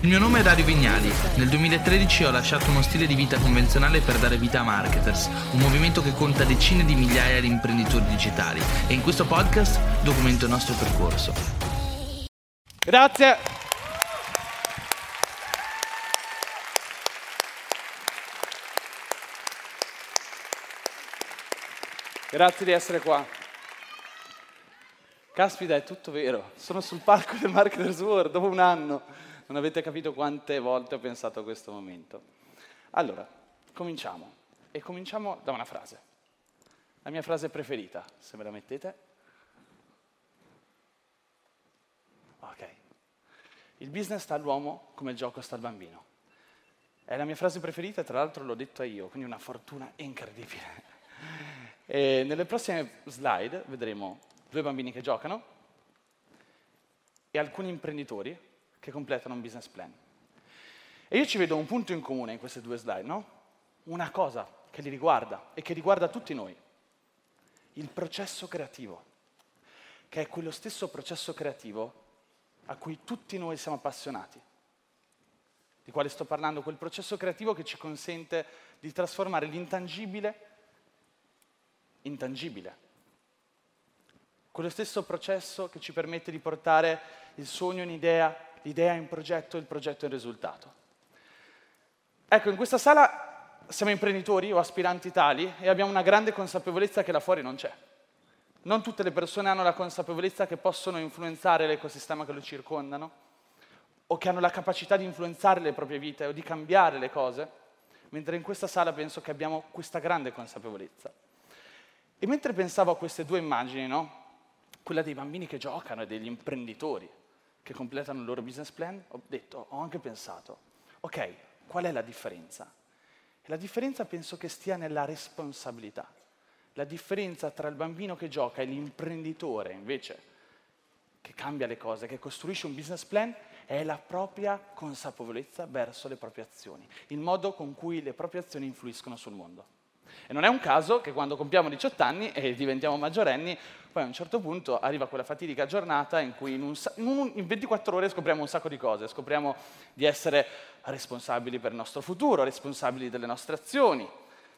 Il mio nome è Dario Vignali. Nel 2013 ho lasciato uno stile di vita convenzionale per dare vita a Marketers, un movimento che conta decine di migliaia di imprenditori digitali e in questo podcast documento il nostro percorso. Grazie. Grazie di essere qua. Caspita, è tutto vero. Sono sul palco del Marketers World dopo un anno. Non avete capito quante volte ho pensato a questo momento. Allora, cominciamo. E cominciamo da una frase. La mia frase preferita, se me la mettete. Ok. Il business sta all'uomo come il gioco sta al bambino. È la mia frase preferita, tra l'altro l'ho detta io, quindi una fortuna incredibile. E nelle prossime slide vedremo due bambini che giocano e alcuni imprenditori che completano un business plan. E io ci vedo un punto in comune in queste due slide, no? Una cosa che li riguarda e che riguarda tutti noi. Il processo creativo, che è quello stesso processo creativo a cui tutti noi siamo appassionati. Di quale sto parlando? Quel processo creativo che ci consente di trasformare l'intangibile intangibile. Quello stesso processo che ci permette di portare il sogno in idea, l'idea in progetto, il progetto in risultato. Ecco, in questa sala siamo imprenditori o aspiranti tali e abbiamo una grande consapevolezza che là fuori non c'è. Non tutte le persone hanno la consapevolezza che possono influenzare l'ecosistema che lo circondano o che hanno la capacità di influenzare le proprie vite o di cambiare le cose, mentre in questa sala penso che abbiamo questa grande consapevolezza. E mentre pensavo a queste due immagini, no? quella dei bambini che giocano e degli imprenditori che completano il loro business plan, ho detto, ho anche pensato, ok, qual è la differenza? La differenza penso che stia nella responsabilità. La differenza tra il bambino che gioca e l'imprenditore invece che cambia le cose, che costruisce un business plan, è la propria consapevolezza verso le proprie azioni, il modo con cui le proprie azioni influiscono sul mondo. E non è un caso che quando compiamo 18 anni e diventiamo maggiorenni, poi a un certo punto arriva quella fatidica giornata in cui in, un, in, un, in 24 ore scopriamo un sacco di cose, scopriamo di essere responsabili per il nostro futuro, responsabili delle nostre azioni,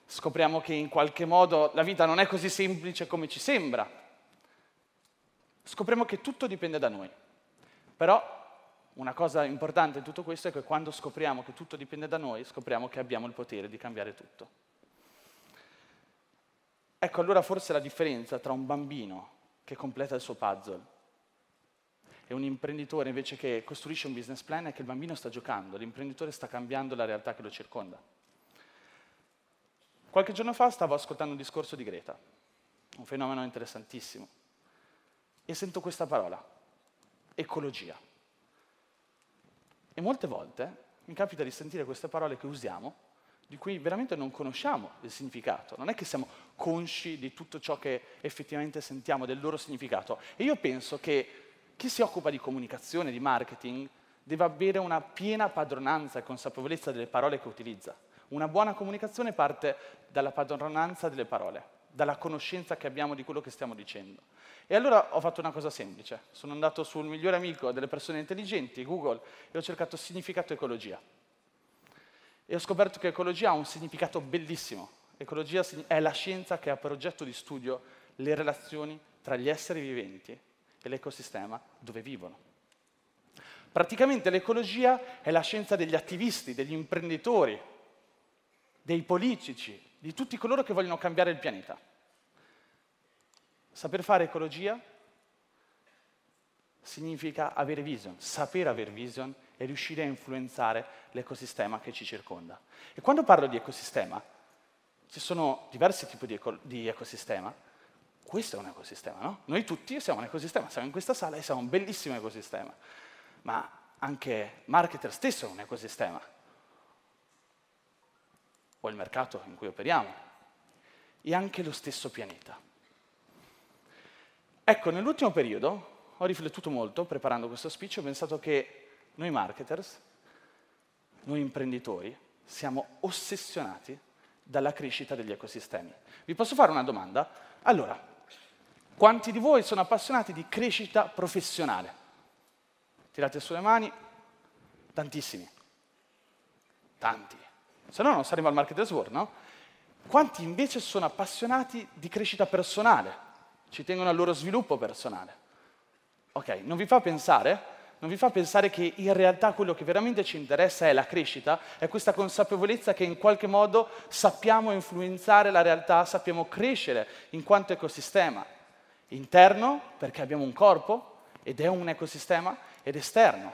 scopriamo che in qualche modo la vita non è così semplice come ci sembra, scopriamo che tutto dipende da noi. Però una cosa importante in tutto questo è che quando scopriamo che tutto dipende da noi, scopriamo che abbiamo il potere di cambiare tutto. Ecco allora forse la differenza tra un bambino che completa il suo puzzle e un imprenditore invece che costruisce un business plan è che il bambino sta giocando, l'imprenditore sta cambiando la realtà che lo circonda. Qualche giorno fa stavo ascoltando un discorso di Greta, un fenomeno interessantissimo, e sento questa parola, ecologia. E molte volte mi capita di sentire queste parole che usiamo di cui veramente non conosciamo il significato, non è che siamo consci di tutto ciò che effettivamente sentiamo, del loro significato. E io penso che chi si occupa di comunicazione, di marketing, deve avere una piena padronanza e consapevolezza delle parole che utilizza. Una buona comunicazione parte dalla padronanza delle parole, dalla conoscenza che abbiamo di quello che stiamo dicendo. E allora ho fatto una cosa semplice, sono andato sul migliore amico delle persone intelligenti, Google, e ho cercato significato ecologia e ho scoperto che ecologia ha un significato bellissimo. Ecologia è la scienza che ha per oggetto di studio le relazioni tra gli esseri viventi e l'ecosistema dove vivono. Praticamente l'ecologia è la scienza degli attivisti, degli imprenditori, dei politici, di tutti coloro che vogliono cambiare il pianeta. Saper fare ecologia significa avere vision, sapere avere vision e riuscire a influenzare l'ecosistema che ci circonda. E quando parlo di ecosistema, ci sono diversi tipi di, eco- di ecosistema. Questo è un ecosistema, no? Noi tutti siamo un ecosistema, siamo in questa sala e siamo un bellissimo ecosistema, ma anche marketer stesso è un ecosistema, o il mercato in cui operiamo, e anche lo stesso pianeta. Ecco, nell'ultimo periodo ho riflettuto molto preparando questo speech ho pensato che noi marketers, noi imprenditori, siamo ossessionati dalla crescita degli ecosistemi. Vi posso fare una domanda? Allora, quanti di voi sono appassionati di crescita professionale? Tirate sulle mani. Tantissimi. Tanti. Se no non saremo al Marketers World, no? Quanti invece sono appassionati di crescita personale, ci tengono al loro sviluppo personale. Ok, non vi fa pensare? Non vi fa pensare che in realtà quello che veramente ci interessa è la crescita, è questa consapevolezza che in qualche modo sappiamo influenzare la realtà, sappiamo crescere in quanto ecosistema. Interno, perché abbiamo un corpo ed è un ecosistema, ed esterno,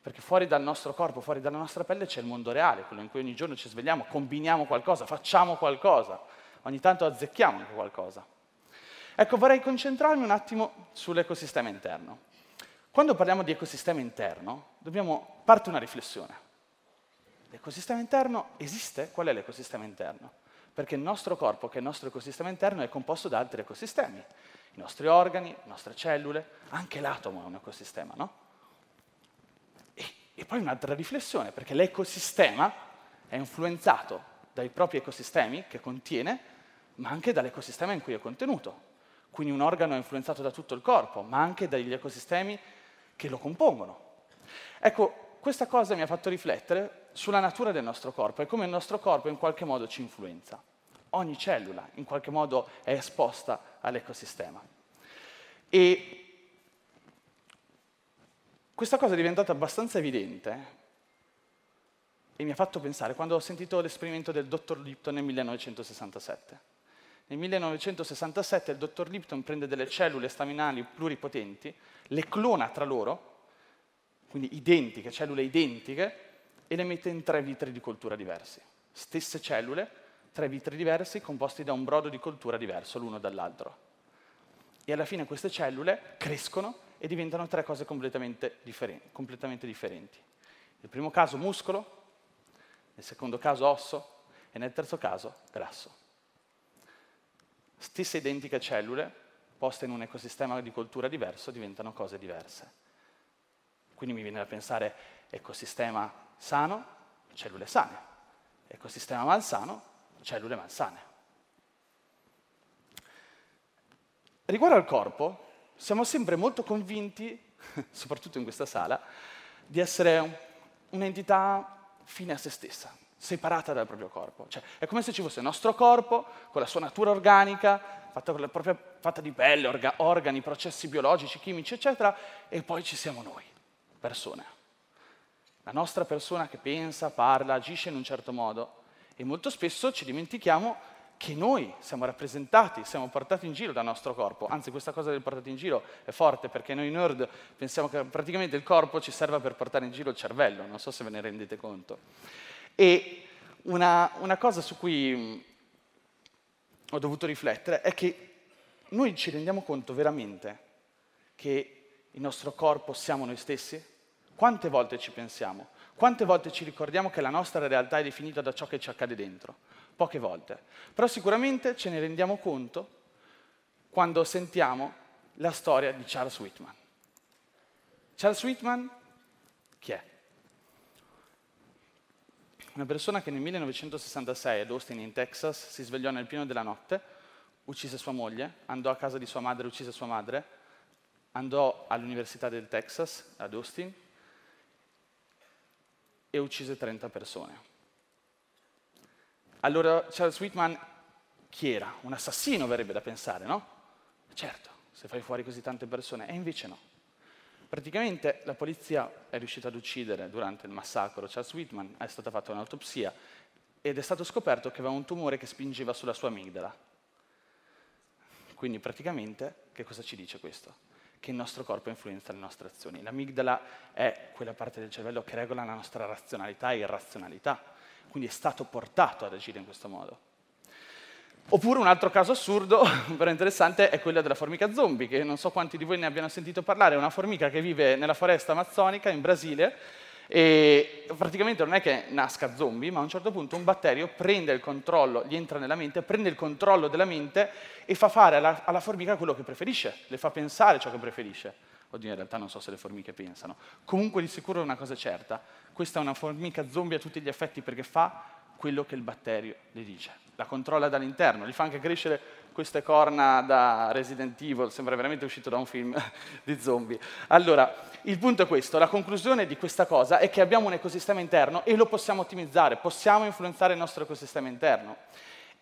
perché fuori dal nostro corpo, fuori dalla nostra pelle c'è il mondo reale, quello in cui ogni giorno ci svegliamo, combiniamo qualcosa, facciamo qualcosa, ogni tanto azzecchiamo anche qualcosa. Ecco, vorrei concentrarmi un attimo sull'ecosistema interno. Quando parliamo di ecosistema interno, dobbiamo parte una riflessione. L'ecosistema interno esiste? Qual è l'ecosistema interno? Perché il nostro corpo, che è il nostro ecosistema interno, è composto da altri ecosistemi. I nostri organi, le nostre cellule, anche l'atomo è un ecosistema, no? E, e poi un'altra riflessione, perché l'ecosistema è influenzato dai propri ecosistemi che contiene, ma anche dall'ecosistema in cui è contenuto. Quindi un organo è influenzato da tutto il corpo, ma anche dagli ecosistemi che lo compongono. Ecco, questa cosa mi ha fatto riflettere sulla natura del nostro corpo e come il nostro corpo in qualche modo ci influenza. Ogni cellula in qualche modo è esposta all'ecosistema. E questa cosa è diventata abbastanza evidente e mi ha fatto pensare quando ho sentito l'esperimento del dottor Lipton nel 1967. Nel 1967 il dottor Lipton prende delle cellule staminali pluripotenti, le clona tra loro, quindi identiche, cellule identiche, e le mette in tre vitri di coltura diversi. Stesse cellule, tre vitri diversi, composti da un brodo di coltura diverso l'uno dall'altro. E alla fine queste cellule crescono e diventano tre cose completamente, differenti. Completamente differenti. Nel primo caso muscolo, nel secondo caso osso e nel terzo caso grasso stesse identiche cellule, poste in un ecosistema di coltura diverso, diventano cose diverse. Quindi mi viene da pensare ecosistema sano, cellule sane, ecosistema malsano, cellule malsane. Riguardo al corpo, siamo sempre molto convinti, soprattutto in questa sala, di essere un'entità fine a se stessa, separata dal proprio corpo. Cioè, è come se ci fosse il nostro corpo, con la sua natura organica, fatta, propria, fatta di pelle, orga, organi, processi biologici, chimici, eccetera, e poi ci siamo noi, persone. La nostra persona che pensa, parla, agisce in un certo modo. E molto spesso ci dimentichiamo che noi siamo rappresentati, siamo portati in giro dal nostro corpo. Anzi, questa cosa del portati in giro è forte perché noi nerd pensiamo che praticamente il corpo ci serva per portare in giro il cervello, non so se ve ne rendete conto. E una, una cosa su cui mm, ho dovuto riflettere è che noi ci rendiamo conto veramente che il nostro corpo siamo noi stessi? Quante volte ci pensiamo? Quante volte ci ricordiamo che la nostra realtà è definita da ciò che ci accade dentro? Poche volte. Però sicuramente ce ne rendiamo conto quando sentiamo la storia di Charles Whitman. Charles Whitman chi è? Una persona che nel 1966 ad Austin in Texas si svegliò nel pieno della notte, uccise sua moglie, andò a casa di sua madre, uccise sua madre, andò all'Università del Texas ad Austin e uccise 30 persone. Allora Charles Whitman chi era? Un assassino verrebbe da pensare, no? Certo, se fai fuori così tante persone, e invece no. Praticamente la polizia è riuscita ad uccidere durante il massacro Charles Whitman, è stata fatta un'autopsia ed è stato scoperto che aveva un tumore che spingeva sulla sua amigdala. Quindi praticamente che cosa ci dice questo? Che il nostro corpo influenza le nostre azioni. L'amigdala è quella parte del cervello che regola la nostra razionalità e irrazionalità, quindi è stato portato ad agire in questo modo. Oppure un altro caso assurdo, però interessante, è quello della formica zombie, che non so quanti di voi ne abbiano sentito parlare, è una formica che vive nella foresta amazzonica in Brasile e praticamente non è che nasca zombie, ma a un certo punto un batterio prende il controllo, gli entra nella mente, prende il controllo della mente e fa fare alla, alla formica quello che preferisce, le fa pensare ciò che preferisce. Oddio, in realtà non so se le formiche pensano. Comunque di sicuro è una cosa certa, questa è una formica zombie a tutti gli effetti perché fa quello che il batterio le dice. La controlla dall'interno, gli fa anche crescere queste corna da Resident Evil, sembra veramente uscito da un film di zombie. Allora, il punto è questo, la conclusione di questa cosa è che abbiamo un ecosistema interno e lo possiamo ottimizzare, possiamo influenzare il nostro ecosistema interno.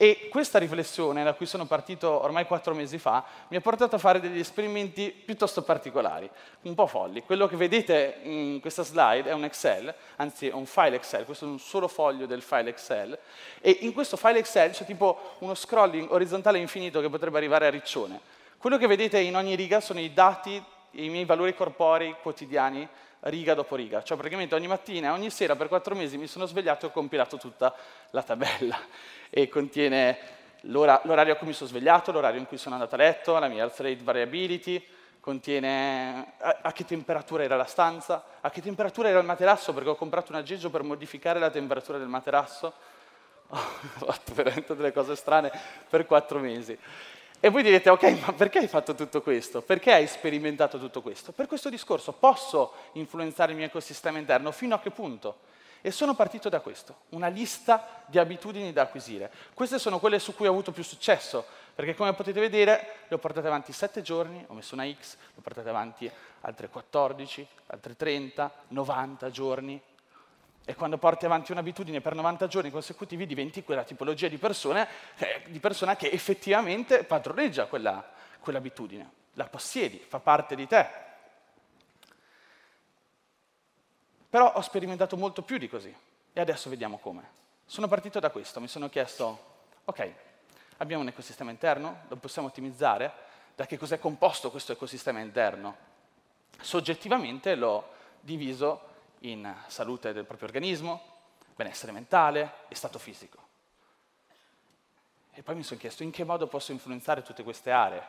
E questa riflessione, da cui sono partito ormai quattro mesi fa, mi ha portato a fare degli esperimenti piuttosto particolari, un po' folli. Quello che vedete in questa slide è un Excel, anzi è un file Excel, questo è un solo foglio del file Excel, e in questo file Excel c'è tipo uno scrolling orizzontale infinito che potrebbe arrivare a riccione. Quello che vedete in ogni riga sono i dati, i miei valori corporei quotidiani riga dopo riga. Cioè praticamente ogni mattina, ogni sera per quattro mesi mi sono svegliato e ho compilato tutta la tabella. E contiene l'orario a cui mi sono svegliato, l'orario in cui sono andato a letto, la mia health rate variability, contiene a, a, che temperatura era la stanza, a che temperatura era il materasso, perché ho comprato un aggeggio per modificare la temperatura del materasso. ho fatto veramente delle cose strane per quattro mesi. E voi direte, ok, ma perché hai fatto tutto questo? Perché hai sperimentato tutto questo? Per questo discorso posso influenzare il mio ecosistema interno? Fino a che punto? E sono partito da questo, una lista di abitudini da acquisire. Queste sono quelle su cui ho avuto più successo, perché come potete vedere le ho portate avanti 7 giorni, ho messo una X, le ho portate avanti altre 14, altre 30, 90 giorni, e quando porti avanti un'abitudine per 90 giorni consecutivi diventi quella tipologia di, persone, eh, di persona che effettivamente padroneggia quella, quell'abitudine, la possiedi, fa parte di te. Però ho sperimentato molto più di così e adesso vediamo come. Sono partito da questo, mi sono chiesto, ok, abbiamo un ecosistema interno, lo possiamo ottimizzare, da che cos'è composto questo ecosistema interno? Soggettivamente l'ho diviso in salute del proprio organismo, benessere mentale e stato fisico. E poi mi sono chiesto in che modo posso influenzare tutte queste aree.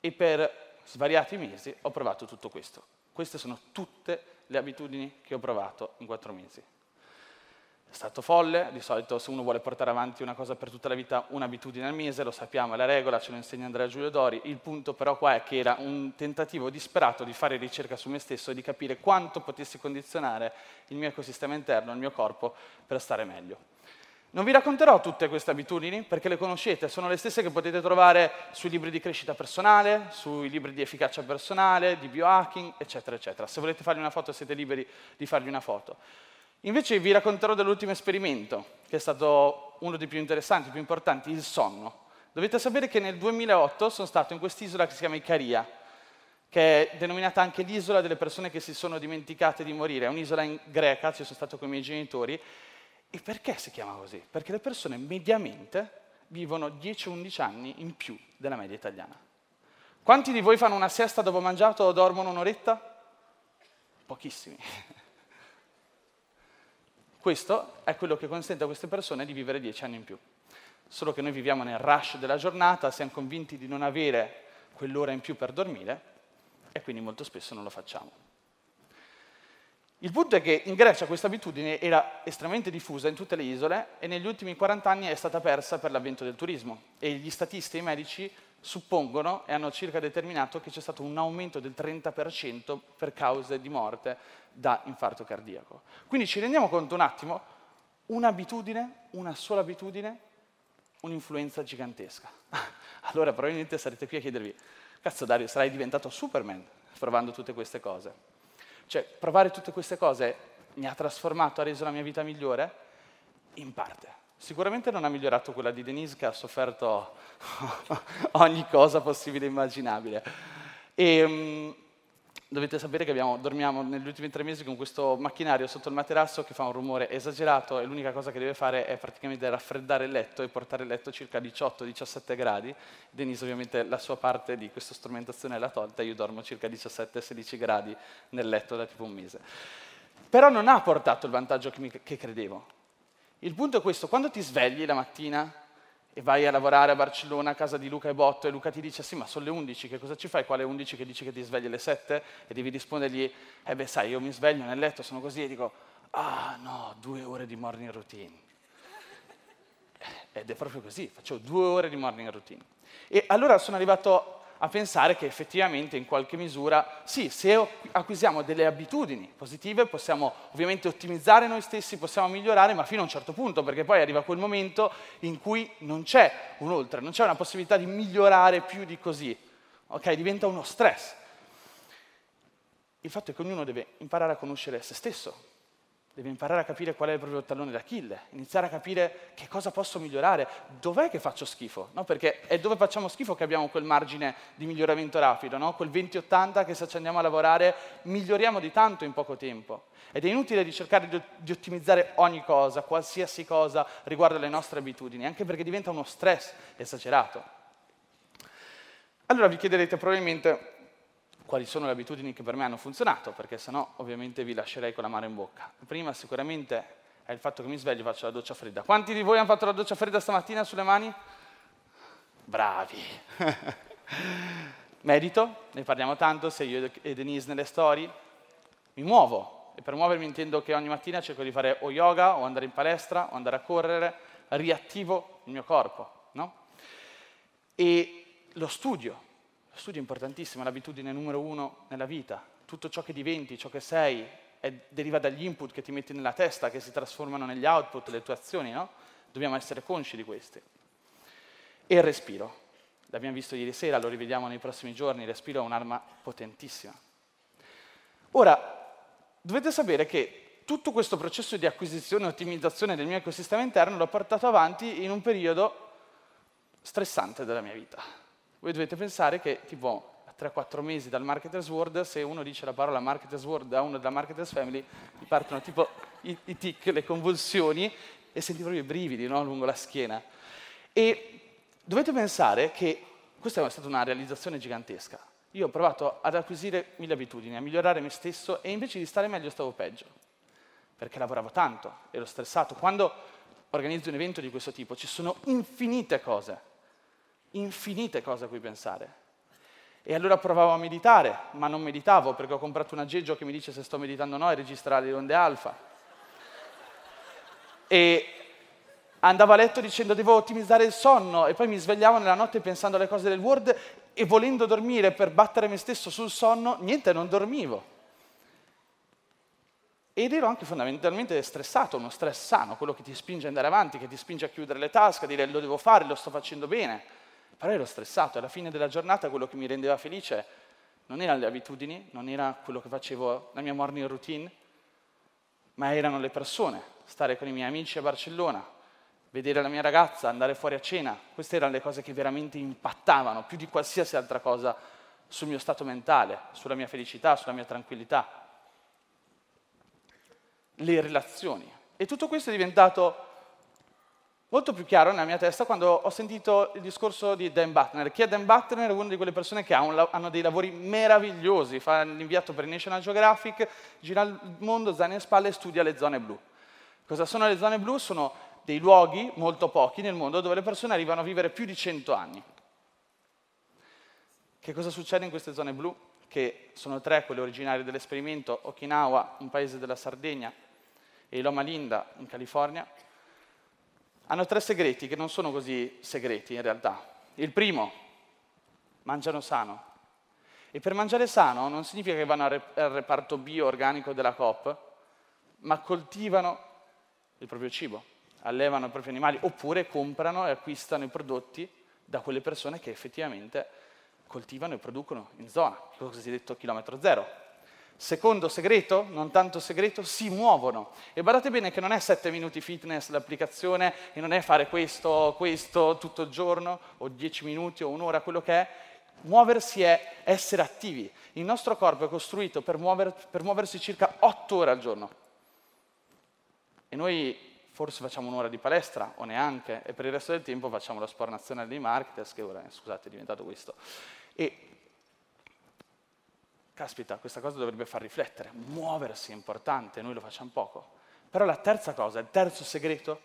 E per svariati mesi ho provato tutto questo. Queste sono tutte le abitudini che ho provato in quattro mesi. È stato folle, di solito se uno vuole portare avanti una cosa per tutta la vita, un'abitudine al mese, lo sappiamo, è la regola, ce lo insegna Andrea Giulio Dori, il punto però qua è che era un tentativo disperato di fare ricerca su me stesso e di capire quanto potessi condizionare il mio ecosistema interno, il mio corpo, per stare meglio. Non vi racconterò tutte queste abitudini perché le conoscete, sono le stesse che potete trovare sui libri di crescita personale, sui libri di efficacia personale, di biohacking, eccetera, eccetera. Se volete fargli una foto siete liberi di fargli una foto. Invece vi racconterò dell'ultimo esperimento, che è stato uno dei più interessanti, più importanti, il sonno. Dovete sapere che nel 2008 sono stato in quest'isola che si chiama Icaria, che è denominata anche l'isola delle persone che si sono dimenticate di morire. È un'isola in greca, ci sono stato con i miei genitori. E perché si chiama così? Perché le persone mediamente vivono 10-11 anni in più della media italiana. Quanti di voi fanno una siesta dopo mangiato o dormono un'oretta? Pochissimi. Questo è quello che consente a queste persone di vivere dieci anni in più. Solo che noi viviamo nel rush della giornata, siamo convinti di non avere quell'ora in più per dormire e quindi molto spesso non lo facciamo. Il punto è che in Grecia questa abitudine era estremamente diffusa in tutte le isole e negli ultimi 40 anni è stata persa per l'avvento del turismo e gli statisti e i medici suppongono e hanno circa determinato che c'è stato un aumento del 30% per cause di morte da infarto cardiaco. Quindi ci rendiamo conto un attimo, un'abitudine, una sola abitudine, un'influenza gigantesca. allora probabilmente sarete qui a chiedervi, cazzo Dario, sarai diventato Superman provando tutte queste cose. Cioè, provare tutte queste cose mi ha trasformato, ha reso la mia vita migliore? In parte. Sicuramente non ha migliorato quella di Denise che ha sofferto ogni cosa possibile e immaginabile. E, um, dovete sapere che abbiamo, dormiamo negli ultimi tre mesi con questo macchinario sotto il materasso che fa un rumore esagerato e l'unica cosa che deve fare è praticamente raffreddare il letto e portare il letto a circa 18-17 gradi. Denise ovviamente la sua parte di questa strumentazione l'ha tolta, io dormo circa 17-16 gradi nel letto da tipo un mese. Però non ha portato il vantaggio che, mi, che credevo. Il punto è questo, quando ti svegli la mattina e vai a lavorare a Barcellona a casa di Luca e Botto e Luca ti dice sì ma sono le 11 che cosa ci fai? Quale 11 che dici che ti svegli alle 7? E devi rispondergli eh beh sai io mi sveglio nel letto sono così e dico ah no due ore di morning routine ed è proprio così faccio due ore di morning routine e allora sono arrivato a pensare che effettivamente in qualche misura, sì, se acquisiamo delle abitudini positive possiamo ovviamente ottimizzare noi stessi, possiamo migliorare, ma fino a un certo punto, perché poi arriva quel momento in cui non c'è un oltre, non c'è una possibilità di migliorare più di così, ok? Diventa uno stress. Il fatto è che ognuno deve imparare a conoscere se stesso, Deve imparare a capire qual è il proprio tallone d'Achille, iniziare a capire che cosa posso migliorare, dov'è che faccio schifo, no? perché è dove facciamo schifo che abbiamo quel margine di miglioramento rapido, no? quel 20-80 che se ci andiamo a lavorare miglioriamo di tanto in poco tempo. Ed è inutile di cercare di, di ottimizzare ogni cosa, qualsiasi cosa riguardo alle nostre abitudini, anche perché diventa uno stress esagerato. Allora vi chiederete probabilmente quali sono le abitudini che per me hanno funzionato, perché sennò ovviamente vi lascerei con la mano in bocca. Prima sicuramente è il fatto che mi sveglio e faccio la doccia fredda. Quanti di voi hanno fatto la doccia fredda stamattina sulle mani? Bravi! Medito, ne parliamo tanto, se io e Denise nelle storie. Mi muovo, e per muovermi intendo che ogni mattina cerco di fare o yoga, o andare in palestra, o andare a correre, riattivo il mio corpo, no? E lo studio, lo studio è importantissimo, è l'abitudine numero uno nella vita. Tutto ciò che diventi, ciò che sei, è, deriva dagli input che ti metti nella testa, che si trasformano negli output, le tue azioni, no? Dobbiamo essere consci di questi. E il respiro. L'abbiamo visto ieri sera, lo rivediamo nei prossimi giorni, il respiro è un'arma potentissima. Ora, dovete sapere che tutto questo processo di acquisizione e ottimizzazione del mio ecosistema interno l'ho portato avanti in un periodo stressante della mia vita voi dovete pensare che tipo a 3-4 mesi dal Marketers World, se uno dice la parola Marketers World a uno della Marketers Family, gli partono tipo i, i tic, le convulsioni e senti proprio i brividi no? lungo la schiena. E dovete pensare che questa è stata una realizzazione gigantesca. Io ho provato ad acquisire mille abitudini, a migliorare me stesso e invece di stare meglio stavo peggio, perché lavoravo tanto, ero stressato. Quando organizzo un evento di questo tipo ci sono infinite cose infinite cose a cui pensare. E allora provavo a meditare, ma non meditavo perché ho comprato un aggeggio che mi dice se sto meditando o no e registra le onde alfa. E andavo a letto dicendo devo ottimizzare il sonno e poi mi svegliavo nella notte pensando alle cose del Word e volendo dormire per battere me stesso sul sonno, niente, non dormivo. Ed ero anche fondamentalmente stressato, uno stress sano, quello che ti spinge ad andare avanti, che ti spinge a chiudere le tasche, a dire lo devo fare, lo sto facendo bene. Però ero stressato, alla fine della giornata quello che mi rendeva felice non erano le abitudini, non era quello che facevo, la mia morning routine, ma erano le persone, stare con i miei amici a Barcellona, vedere la mia ragazza, andare fuori a cena. Queste erano le cose che veramente impattavano più di qualsiasi altra cosa sul mio stato mentale, sulla mia felicità, sulla mia tranquillità. Le relazioni. E tutto questo è diventato molto più chiaro nella mia testa quando ho sentito il discorso di Dan Butner. Chi è Dan Butner è una di quelle persone che ha un, hanno dei lavori meravigliosi, fa l'inviato per National Geographic, gira il mondo, zaino in spalle e studia le zone blu. Cosa sono le zone blu? Sono dei luoghi, molto pochi nel mondo, dove le persone arrivano a vivere più di 100 anni. Che cosa succede in queste zone blu? Che sono tre quelle originarie dell'esperimento, Okinawa, un paese della Sardegna, e Loma Linda, in California, hanno tre segreti che non sono così segreti in realtà. Il primo, mangiano sano. E per mangiare sano non significa che vanno al reparto bio-organico della COP, ma coltivano il proprio cibo, allevano i propri animali, oppure comprano e acquistano i prodotti da quelle persone che effettivamente coltivano e producono in zona, il cosiddetto chilometro zero. Secondo segreto, non tanto segreto, si muovono. E guardate bene che non è 7 minuti fitness l'applicazione e non è fare questo, questo tutto il giorno o 10 minuti o un'ora, quello che è. Muoversi è essere attivi. Il nostro corpo è costruito per, muover, per muoversi circa 8 ore al giorno. E noi forse facciamo un'ora di palestra o neanche, e per il resto del tempo facciamo lo sport nazionale dei marketers, che ora, scusate, è diventato questo. E Caspita, questa cosa dovrebbe far riflettere. Muoversi è importante, noi lo facciamo poco. Però la terza cosa, il terzo segreto,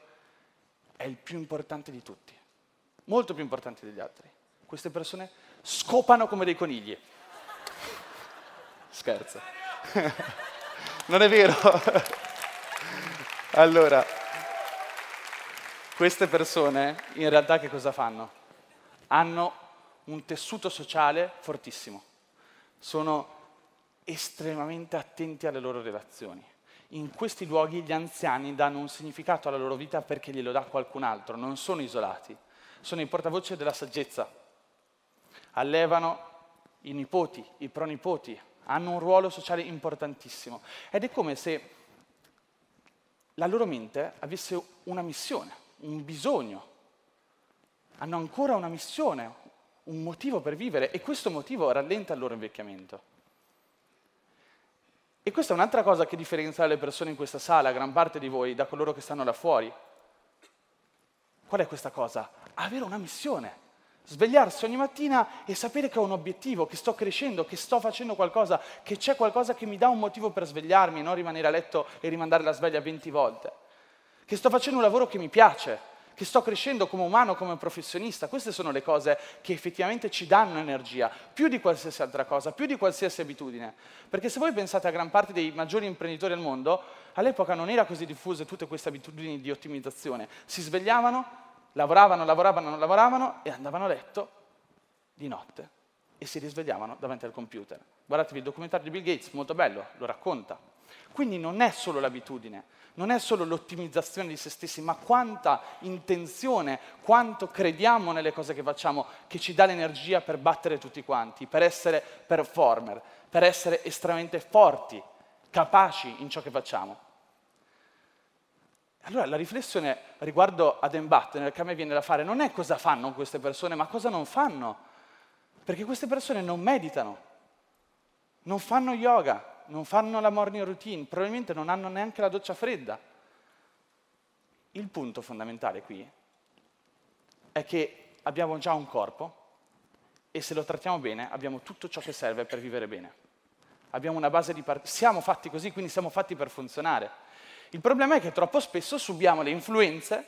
è il più importante di tutti. Molto più importante degli altri. Queste persone scopano come dei conigli. Scherzo. non è vero? allora, queste persone in realtà che cosa fanno? Hanno un tessuto sociale fortissimo. Sono estremamente attenti alle loro relazioni. In questi luoghi gli anziani danno un significato alla loro vita perché glielo dà qualcun altro, non sono isolati, sono i portavoce della saggezza. Allevano i nipoti, i pronipoti, hanno un ruolo sociale importantissimo ed è come se la loro mente avesse una missione, un bisogno. Hanno ancora una missione, un motivo per vivere e questo motivo rallenta il loro invecchiamento. E questa è un'altra cosa che differenzia le persone in questa sala, gran parte di voi, da coloro che stanno là fuori. Qual è questa cosa? Avere una missione. Svegliarsi ogni mattina e sapere che ho un obiettivo, che sto crescendo, che sto facendo qualcosa, che c'è qualcosa che mi dà un motivo per svegliarmi, non rimanere a letto e rimandare la sveglia 20 volte. Che sto facendo un lavoro che mi piace, che sto crescendo come umano, come professionista. Queste sono le cose che effettivamente ci danno energia, più di qualsiasi altra cosa, più di qualsiasi abitudine. Perché se voi pensate a gran parte dei maggiori imprenditori al mondo, all'epoca non era così diffuse tutte queste abitudini di ottimizzazione. Si svegliavano, lavoravano, lavoravano, lavoravano e andavano a letto di notte e si risvegliavano davanti al computer. Guardatevi il documentario di Bill Gates, molto bello, lo racconta. Quindi non è solo l'abitudine, non è solo l'ottimizzazione di se stessi, ma quanta intenzione, quanto crediamo nelle cose che facciamo, che ci dà l'energia per battere tutti quanti, per essere performer, per essere estremamente forti, capaci in ciò che facciamo. Allora la riflessione riguardo ad Embattener che a me viene da fare non è cosa fanno queste persone, ma cosa non fanno. Perché queste persone non meditano, non fanno yoga, non fanno la morning routine, probabilmente non hanno neanche la doccia fredda. Il punto fondamentale qui è che abbiamo già un corpo e se lo trattiamo bene abbiamo tutto ciò che serve per vivere bene. Abbiamo una base di partenza, siamo fatti così, quindi siamo fatti per funzionare. Il problema è che troppo spesso subiamo le influenze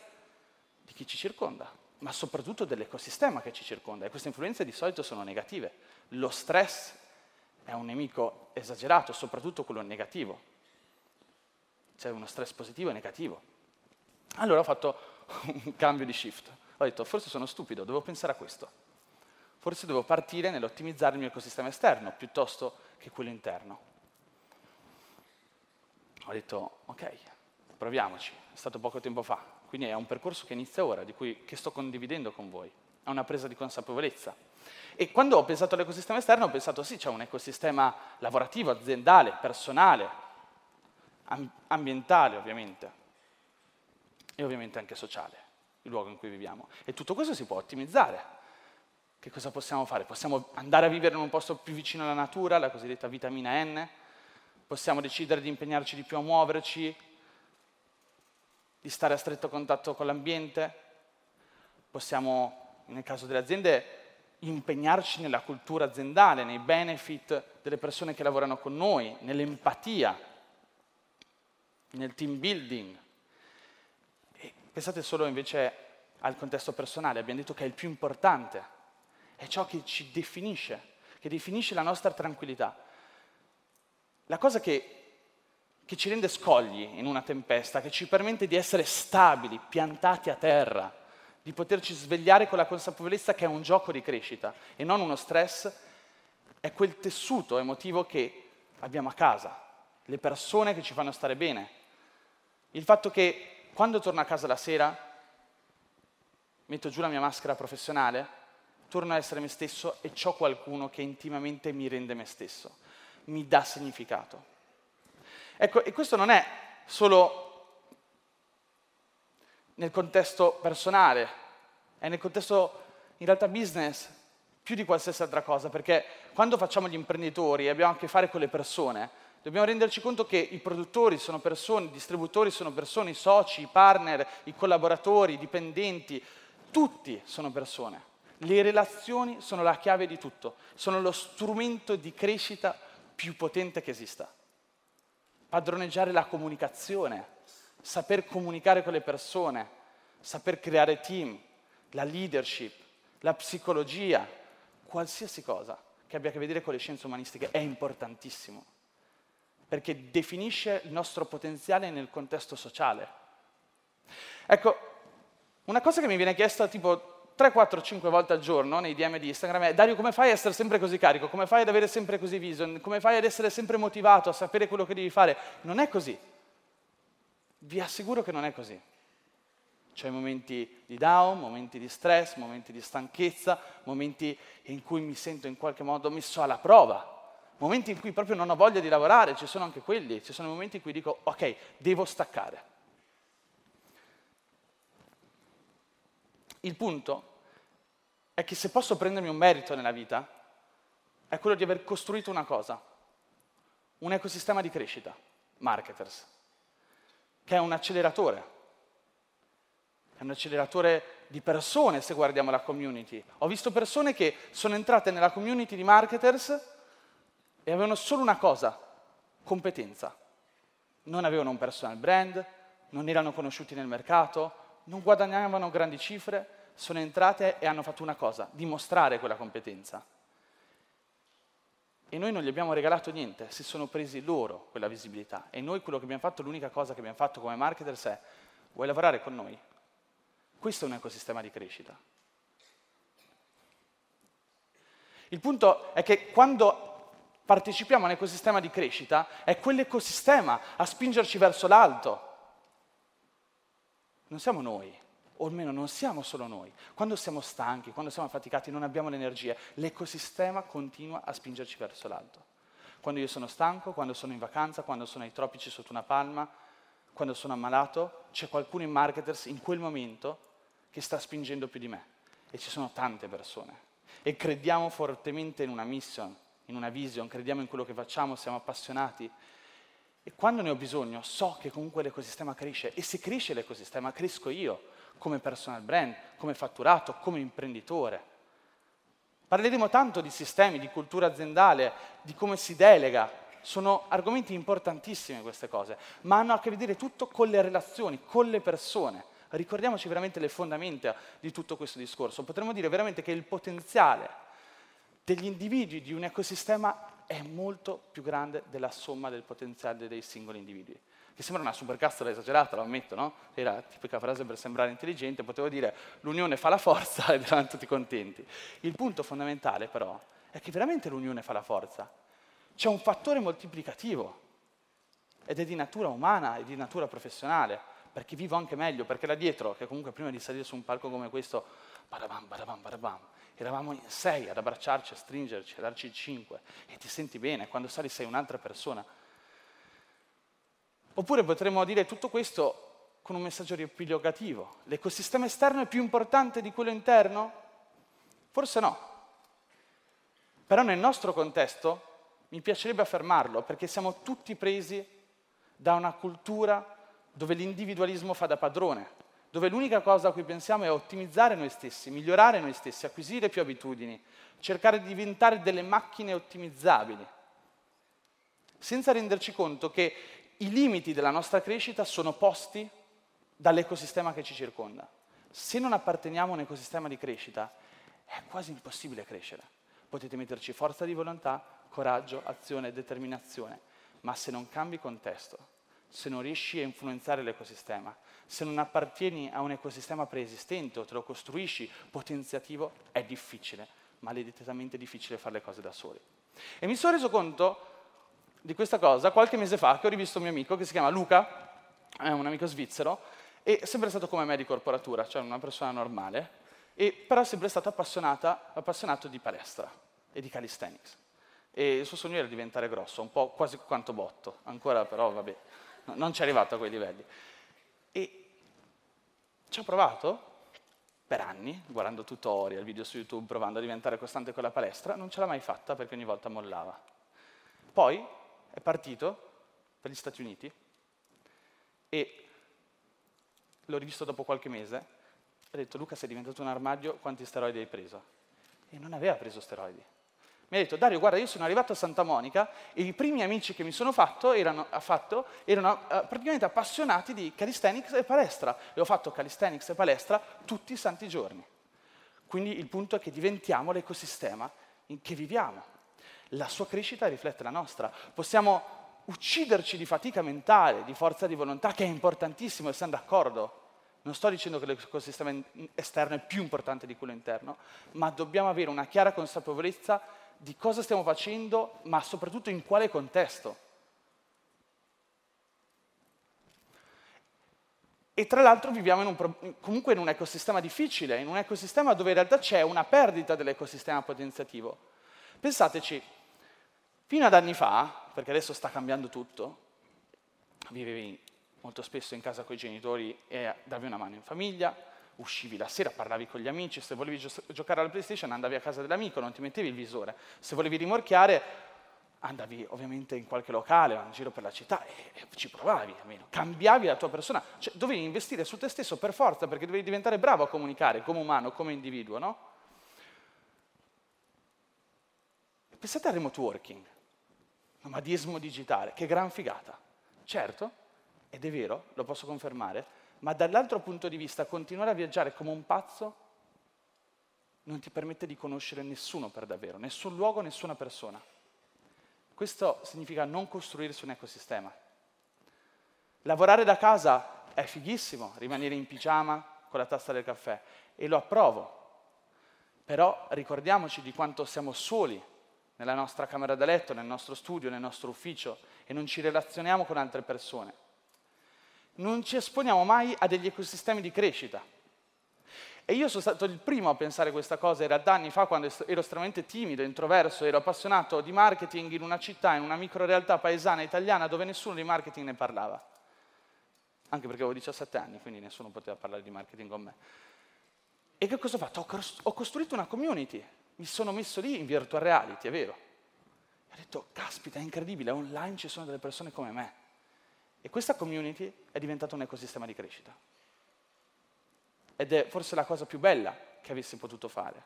di chi ci circonda, ma soprattutto dell'ecosistema che ci circonda e queste influenze di solito sono negative. Lo stress è un nemico esagerato, soprattutto quello negativo. C'è uno stress positivo e negativo. Allora ho fatto un cambio di shift. Ho detto, forse sono stupido, devo pensare a questo. Forse devo partire nell'ottimizzare il mio ecosistema esterno piuttosto che quello interno. Ho detto, ok, proviamoci, è stato poco tempo fa, quindi è un percorso che inizia ora, di cui, che sto condividendo con voi, è una presa di consapevolezza. E quando ho pensato all'ecosistema esterno ho pensato sì, c'è un ecosistema lavorativo, aziendale, personale, ambientale ovviamente, e ovviamente anche sociale, il luogo in cui viviamo. E tutto questo si può ottimizzare. Che cosa possiamo fare? Possiamo andare a vivere in un posto più vicino alla natura, la cosiddetta vitamina N, possiamo decidere di impegnarci di più a muoverci, di stare a stretto contatto con l'ambiente, possiamo, nel caso delle aziende, impegnarci nella cultura aziendale, nei benefit delle persone che lavorano con noi, nell'empatia, nel team building. E pensate solo invece al contesto personale, abbiamo detto che è il più importante, è ciò che ci definisce, che definisce la nostra tranquillità. La cosa che, che ci rende scogli in una tempesta, che ci permette di essere stabili, piantati a terra, di poterci svegliare con la consapevolezza che è un gioco di crescita e non uno stress, è quel tessuto emotivo che abbiamo a casa, le persone che ci fanno stare bene. Il fatto che quando torno a casa la sera, metto giù la mia maschera professionale, torno a essere me stesso e ho qualcuno che intimamente mi rende me stesso mi dà significato. Ecco, e questo non è solo nel contesto personale, è nel contesto in realtà business più di qualsiasi altra cosa, perché quando facciamo gli imprenditori e abbiamo a che fare con le persone, dobbiamo renderci conto che i produttori sono persone, i distributori sono persone, i soci, i partner, i collaboratori, i dipendenti, tutti sono persone. Le relazioni sono la chiave di tutto, sono lo strumento di crescita più potente che esista. Padroneggiare la comunicazione, saper comunicare con le persone, saper creare team, la leadership, la psicologia, qualsiasi cosa che abbia a che vedere con le scienze umanistiche è importantissimo, perché definisce il nostro potenziale nel contesto sociale. Ecco, una cosa che mi viene chiesta tipo 3, 4, 5 volte al giorno nei DM di Instagram è Dario come fai a essere sempre così carico, come fai ad avere sempre così vision, come fai ad essere sempre motivato, a sapere quello che devi fare. Non è così. Vi assicuro che non è così. C'è momenti di down, momenti di stress, momenti di stanchezza, momenti in cui mi sento in qualche modo messo alla prova, momenti in cui proprio non ho voglia di lavorare, ci sono anche quelli, ci sono momenti in cui dico ok, devo staccare. Il punto è che se posso prendermi un merito nella vita, è quello di aver costruito una cosa, un ecosistema di crescita, marketers, che è un acceleratore. È un acceleratore di persone se guardiamo la community. Ho visto persone che sono entrate nella community di marketers e avevano solo una cosa, competenza. Non avevano un personal brand, non erano conosciuti nel mercato, non guadagnavano grandi cifre, sono entrate e hanno fatto una cosa, dimostrare quella competenza. E noi non gli abbiamo regalato niente, si sono presi loro quella visibilità. E noi quello che abbiamo fatto, l'unica cosa che abbiamo fatto come marketers è, vuoi lavorare con noi? Questo è un ecosistema di crescita. Il punto è che quando partecipiamo a un ecosistema di crescita, è quell'ecosistema a spingerci verso l'alto, non siamo noi, o almeno non siamo solo noi. Quando siamo stanchi, quando siamo affaticati, non abbiamo l'energia, l'ecosistema continua a spingerci verso l'alto. Quando io sono stanco, quando sono in vacanza, quando sono ai tropici sotto una palma, quando sono ammalato, c'è qualcuno in marketers in quel momento che sta spingendo più di me. E ci sono tante persone. E crediamo fortemente in una mission, in una vision, crediamo in quello che facciamo, siamo appassionati e quando ne ho bisogno so che comunque l'ecosistema cresce e se cresce l'ecosistema cresco io come personal brand, come fatturato, come imprenditore. Parleremo tanto di sistemi, di cultura aziendale, di come si delega. Sono argomenti importantissimi queste cose, ma hanno a che vedere tutto con le relazioni, con le persone. Ricordiamoci veramente le fondamenta di tutto questo discorso. Potremmo dire veramente che il potenziale degli individui di un ecosistema è molto più grande della somma del potenziale dei singoli individui. Che sembra una supercazzola esagerata, lo ammetto, no? Era la tipica frase per sembrare intelligente, potevo dire l'unione fa la forza ed erano tutti contenti. Il punto fondamentale però è che veramente l'unione fa la forza. C'è un fattore moltiplicativo ed è di natura umana e di natura professionale, perché vivo anche meglio, perché là dietro, che comunque prima di salire su un palco come questo, barabam, barabam, barabam, Eravamo in sei ad abbracciarci, a stringerci, a darci il cinque e ti senti bene, quando sali sei un'altra persona. Oppure potremmo dire tutto questo con un messaggio riepilogativo. L'ecosistema esterno è più importante di quello interno? Forse no. Però nel nostro contesto mi piacerebbe affermarlo perché siamo tutti presi da una cultura dove l'individualismo fa da padrone dove l'unica cosa a cui pensiamo è ottimizzare noi stessi, migliorare noi stessi, acquisire più abitudini, cercare di diventare delle macchine ottimizzabili, senza renderci conto che i limiti della nostra crescita sono posti dall'ecosistema che ci circonda. Se non apparteniamo a un ecosistema di crescita, è quasi impossibile crescere. Potete metterci forza di volontà, coraggio, azione, determinazione, ma se non cambi contesto, se non riesci a influenzare l'ecosistema, se non appartieni a un ecosistema preesistente o te lo costruisci potenziativo, è difficile, maledettamente difficile fare le cose da soli. E mi sono reso conto di questa cosa qualche mese fa che ho rivisto un mio amico che si chiama Luca, è un amico svizzero, e è sempre stato come me di corporatura, cioè una persona normale, e però è sempre stato appassionato di palestra e di calisthenics. E il suo sogno era diventare grosso, un po' quasi quanto botto, ancora però vabbè, non ci è arrivato a quei livelli. E ci ho provato per anni, guardando tutorial, video su YouTube, provando a diventare costante con la palestra, non ce l'ha mai fatta perché ogni volta mollava. Poi è partito per gli Stati Uniti e l'ho rivisto dopo qualche mese, ho detto Luca sei diventato un armadio, quanti steroidi hai preso? E non aveva preso steroidi mi ha detto Dario guarda io sono arrivato a Santa Monica e i primi amici che mi sono fatto erano, fatto, erano uh, praticamente appassionati di calisthenics e palestra e ho fatto calisthenics e palestra tutti i santi giorni. Quindi il punto è che diventiamo l'ecosistema in che viviamo. La sua crescita riflette la nostra. Possiamo ucciderci di fatica mentale, di forza di volontà, che è importantissimo e siamo d'accordo, Non sto dicendo che l'ecosistema esterno è più importante di quello interno, ma dobbiamo avere una chiara consapevolezza di cosa stiamo facendo, ma soprattutto in quale contesto. E tra l'altro viviamo in un, comunque in un ecosistema difficile, in un ecosistema dove in realtà c'è una perdita dell'ecosistema potenziativo. Pensateci, fino ad anni fa, perché adesso sta cambiando tutto, vivevi molto spesso in casa con i genitori e davi una mano in famiglia, uscivi la sera, parlavi con gli amici, se volevi gio- giocare alla PlayStation andavi a casa dell'amico, non ti mettevi il visore, se volevi rimorchiare andavi ovviamente in qualche locale in giro per la città e, e ci provavi almeno, cambiavi la tua persona, cioè dovevi investire su te stesso per forza perché dovevi diventare bravo a comunicare come umano, come individuo, no? Pensate al remote working, nomadismo digitale, che gran figata. Certo, ed è vero, lo posso confermare, ma dall'altro punto di vista continuare a viaggiare come un pazzo non ti permette di conoscere nessuno per davvero, nessun luogo, nessuna persona. Questo significa non costruirsi un ecosistema. Lavorare da casa è fighissimo, rimanere in pigiama con la tazza del caffè, e lo approvo. Però ricordiamoci di quanto siamo soli nella nostra camera da letto, nel nostro studio, nel nostro ufficio e non ci relazioniamo con altre persone non ci esponiamo mai a degli ecosistemi di crescita. E io sono stato il primo a pensare questa cosa, era da anni fa quando ero estremamente timido, introverso, ero appassionato di marketing in una città, in una micro realtà paesana italiana dove nessuno di marketing ne parlava. Anche perché avevo 17 anni, quindi nessuno poteva parlare di marketing con me. E che cosa ho fatto? Ho costruito una community, mi sono messo lì in virtual reality, è vero. E ho detto, caspita, è incredibile, online ci sono delle persone come me. E questa community è diventata un ecosistema di crescita. Ed è forse la cosa più bella che avessi potuto fare.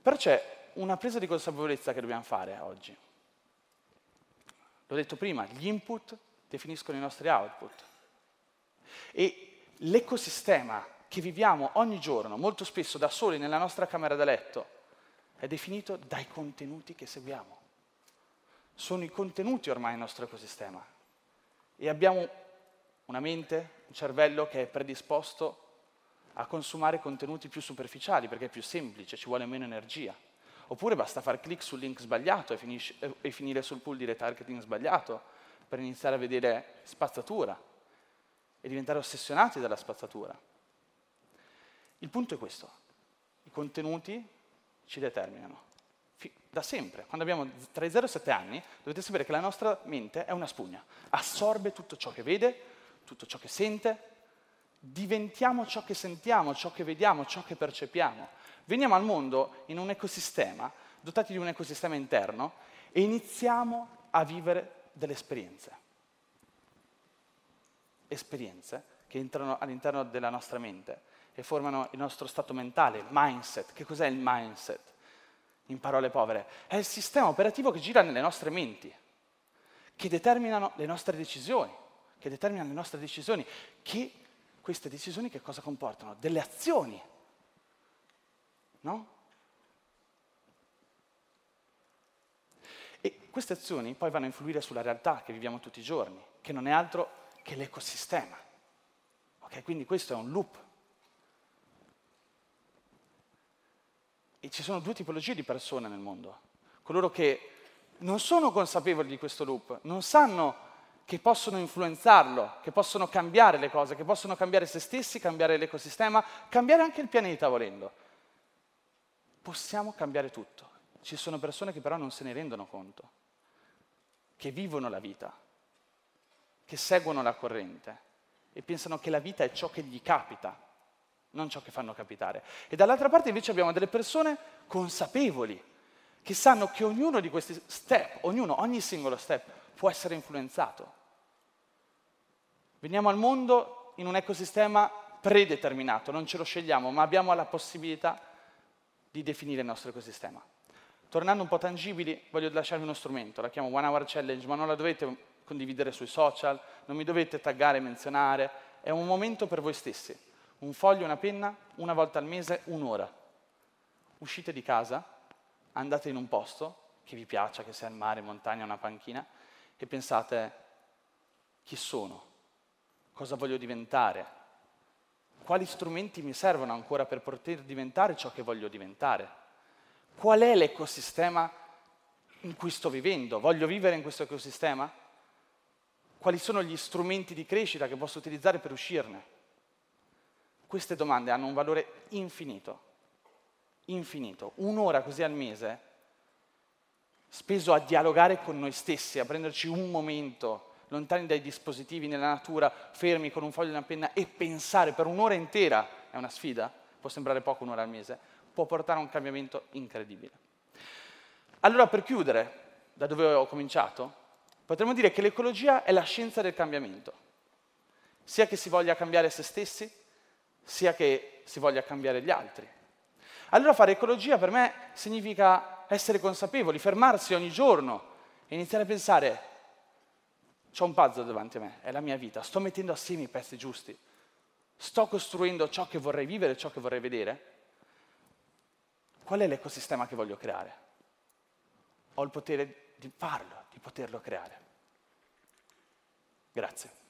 Però c'è una presa di consapevolezza che dobbiamo fare oggi. L'ho detto prima, gli input definiscono i nostri output. E l'ecosistema che viviamo ogni giorno, molto spesso da soli nella nostra camera da letto, è definito dai contenuti che seguiamo. Sono i contenuti ormai il nostro ecosistema. E abbiamo una mente, un cervello che è predisposto a consumare contenuti più superficiali perché è più semplice, ci vuole meno energia. Oppure basta fare clic sul link sbagliato e, finisce, e finire sul pool di retargeting sbagliato per iniziare a vedere spazzatura e diventare ossessionati dalla spazzatura. Il punto è questo, i contenuti ci determinano. Da sempre, quando abbiamo tra i 0 e i 7 anni, dovete sapere che la nostra mente è una spugna, assorbe tutto ciò che vede, tutto ciò che sente, diventiamo ciò che sentiamo, ciò che vediamo, ciò che percepiamo. Veniamo al mondo in un ecosistema, dotati di un ecosistema interno, e iniziamo a vivere delle esperienze. Esperienze che entrano all'interno della nostra mente e formano il nostro stato mentale, mindset. Che cos'è il mindset? in parole povere, è il sistema operativo che gira nelle nostre menti, che determinano le nostre decisioni, che determinano le nostre decisioni, che queste decisioni che cosa comportano? Delle azioni, no? E queste azioni poi vanno a influire sulla realtà che viviamo tutti i giorni, che non è altro che l'ecosistema. Okay? Quindi questo è un loop E ci sono due tipologie di persone nel mondo. Coloro che non sono consapevoli di questo loop, non sanno che possono influenzarlo, che possono cambiare le cose, che possono cambiare se stessi, cambiare l'ecosistema, cambiare anche il pianeta volendo. Possiamo cambiare tutto. Ci sono persone che però non se ne rendono conto, che vivono la vita, che seguono la corrente e pensano che la vita è ciò che gli capita non ciò che fanno capitare. E dall'altra parte invece abbiamo delle persone consapevoli, che sanno che ognuno di questi step, ognuno, ogni singolo step può essere influenzato. Veniamo al mondo in un ecosistema predeterminato, non ce lo scegliamo, ma abbiamo la possibilità di definire il nostro ecosistema. Tornando un po' tangibili, voglio lasciarvi uno strumento, la chiamo One Hour Challenge, ma non la dovete condividere sui social, non mi dovete taggare, menzionare, è un momento per voi stessi un foglio e una penna una volta al mese, un'ora. Uscite di casa, andate in un posto che vi piaccia, che sia il mare, montagna, una panchina, e pensate chi sono, cosa voglio diventare, Quali strumenti mi servono ancora per poter diventare ciò che voglio diventare? Qual è l'ecosistema in cui sto vivendo? Voglio vivere in questo ecosistema? Quali sono gli strumenti di crescita che posso utilizzare per uscirne? Queste domande hanno un valore infinito, infinito. Un'ora così al mese speso a dialogare con noi stessi, a prenderci un momento lontani dai dispositivi, nella natura, fermi con un foglio e una penna e pensare per un'ora intera, è una sfida, può sembrare poco un'ora al mese, può portare a un cambiamento incredibile. Allora, per chiudere, da dove ho cominciato, potremmo dire che l'ecologia è la scienza del cambiamento, sia che si voglia cambiare se stessi, sia che si voglia cambiare gli altri. Allora fare ecologia per me significa essere consapevoli, fermarsi ogni giorno e iniziare a pensare, c'ho un puzzle davanti a me, è la mia vita, sto mettendo assieme i pezzi giusti, sto costruendo ciò che vorrei vivere, ciò che vorrei vedere. Qual è l'ecosistema che voglio creare? Ho il potere di farlo, di poterlo creare. Grazie.